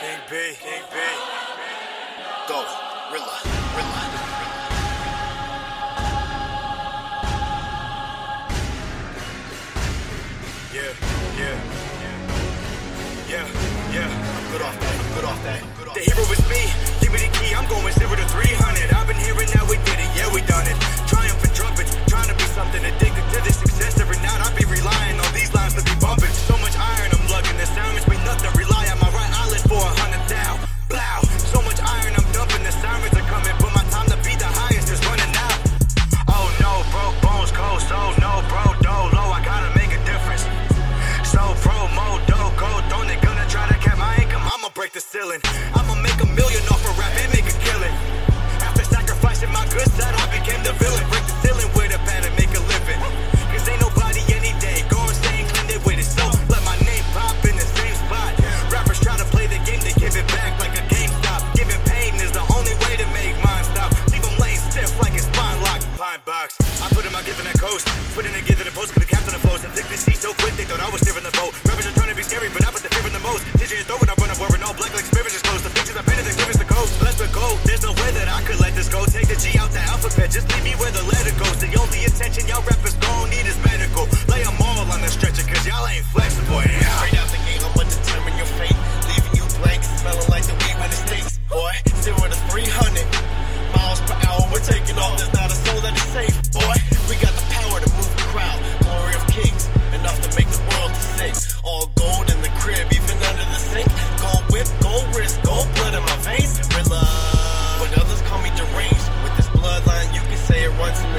King B, King B. Go, Rilla, Rilla. Yeah, yeah, yeah, yeah, yeah. I'm good off that. I'm good off that. Good off The hero is me. I'ma make a million off a rap and make a killing. After sacrificing my good side, I became the villain. Break the ceiling with a and make a living. Cause ain't nobody any day going staying clean they with it. So let my name pop in the same spot. Rappers try to play the game, they give it back like a GameStop. Giving pain is the only way to make mine stop. Leave them laying stiff like it's spine locked. Pine box. I put in my gift in that coast. Put in a gift in the post, cause the goes. The only attention y'all rappers gon' need is medical. Lay Lay 'em all on the stretcher, cause y'all ain't flexible.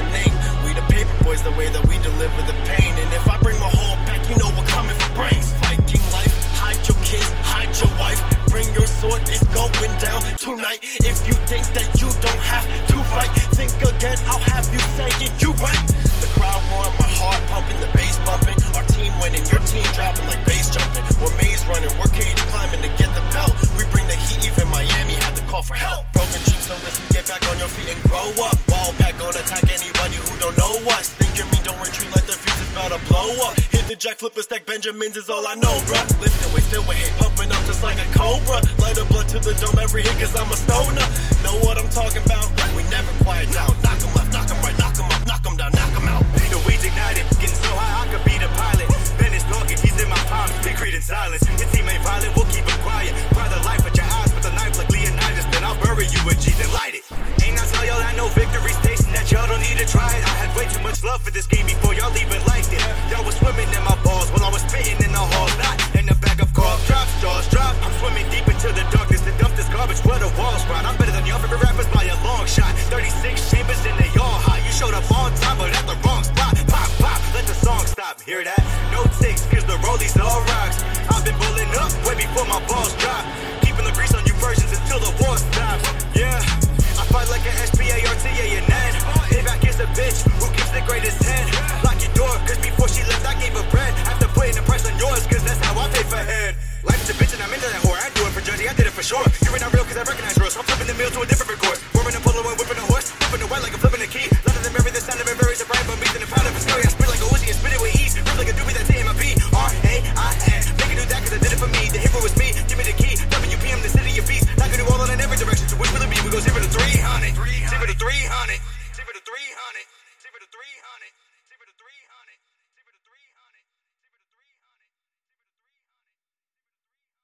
The name. We the paper boys, the way that we deliver the pain. And if I bring my whole pack, you know we're coming for brains. Viking life, hide your kids, hide your wife. Bring your sword, it's going down tonight. If you think that you don't have to fight, think again, I'll have you say it, you right. The crowd roaring, my heart pumping, the bass bumping. Our team winning, your team dropping like bass jumping. We're maze running, we're cage climbing to get the belt. We bring the heat, even Miami had to call for help. Broken dreams, listen, get back on your feet and grow up. Ball back, gonna attack anybody who don't know us. Think you mean don't retreat like the is about to blow up. Hit the jack, flip a stack, Benjamins is all I know, bruh. Lifting weight, still hate, pumping up just like a cobra. Light up blood to the dome every hit, cause I'm a stoner. Know what I'm talking about? We never quiet down. Knock 'em left, knock 'em right, knock 'em way too much love for this game before y'all even liked it. Y'all was swimming in my balls while I was spitting in the halls, not in the back of car. Drops, jaws drop. I'm swimming deep into the darkness to dump this garbage where the walls rot. I'm better than y'all favorite rappers by a long shot. 36 chambers and they all hot. You showed up on time, but at the wrong spot. Pop, pop, let the song stop. Hear that? for sure. You're not real cause I recognize yours. I'm flipping the meal to a different record. Wearing a polo and whipping a horse. Flipping the white like I'm flipping a key. Louder than Mary, the sound of it a surprised. But me than the proud of a story. I spit like a Uzi and spit it with ease. Rip like a doobie that's in my P. R A I N. Make it do that cause I did it for me. The hero was me. Give me the key. WPM, the city of peace. can do all on in every direction. So which will it be? We go zero to 300. Zero to 300. Zero to 300. Zero to 300. Zero to 300.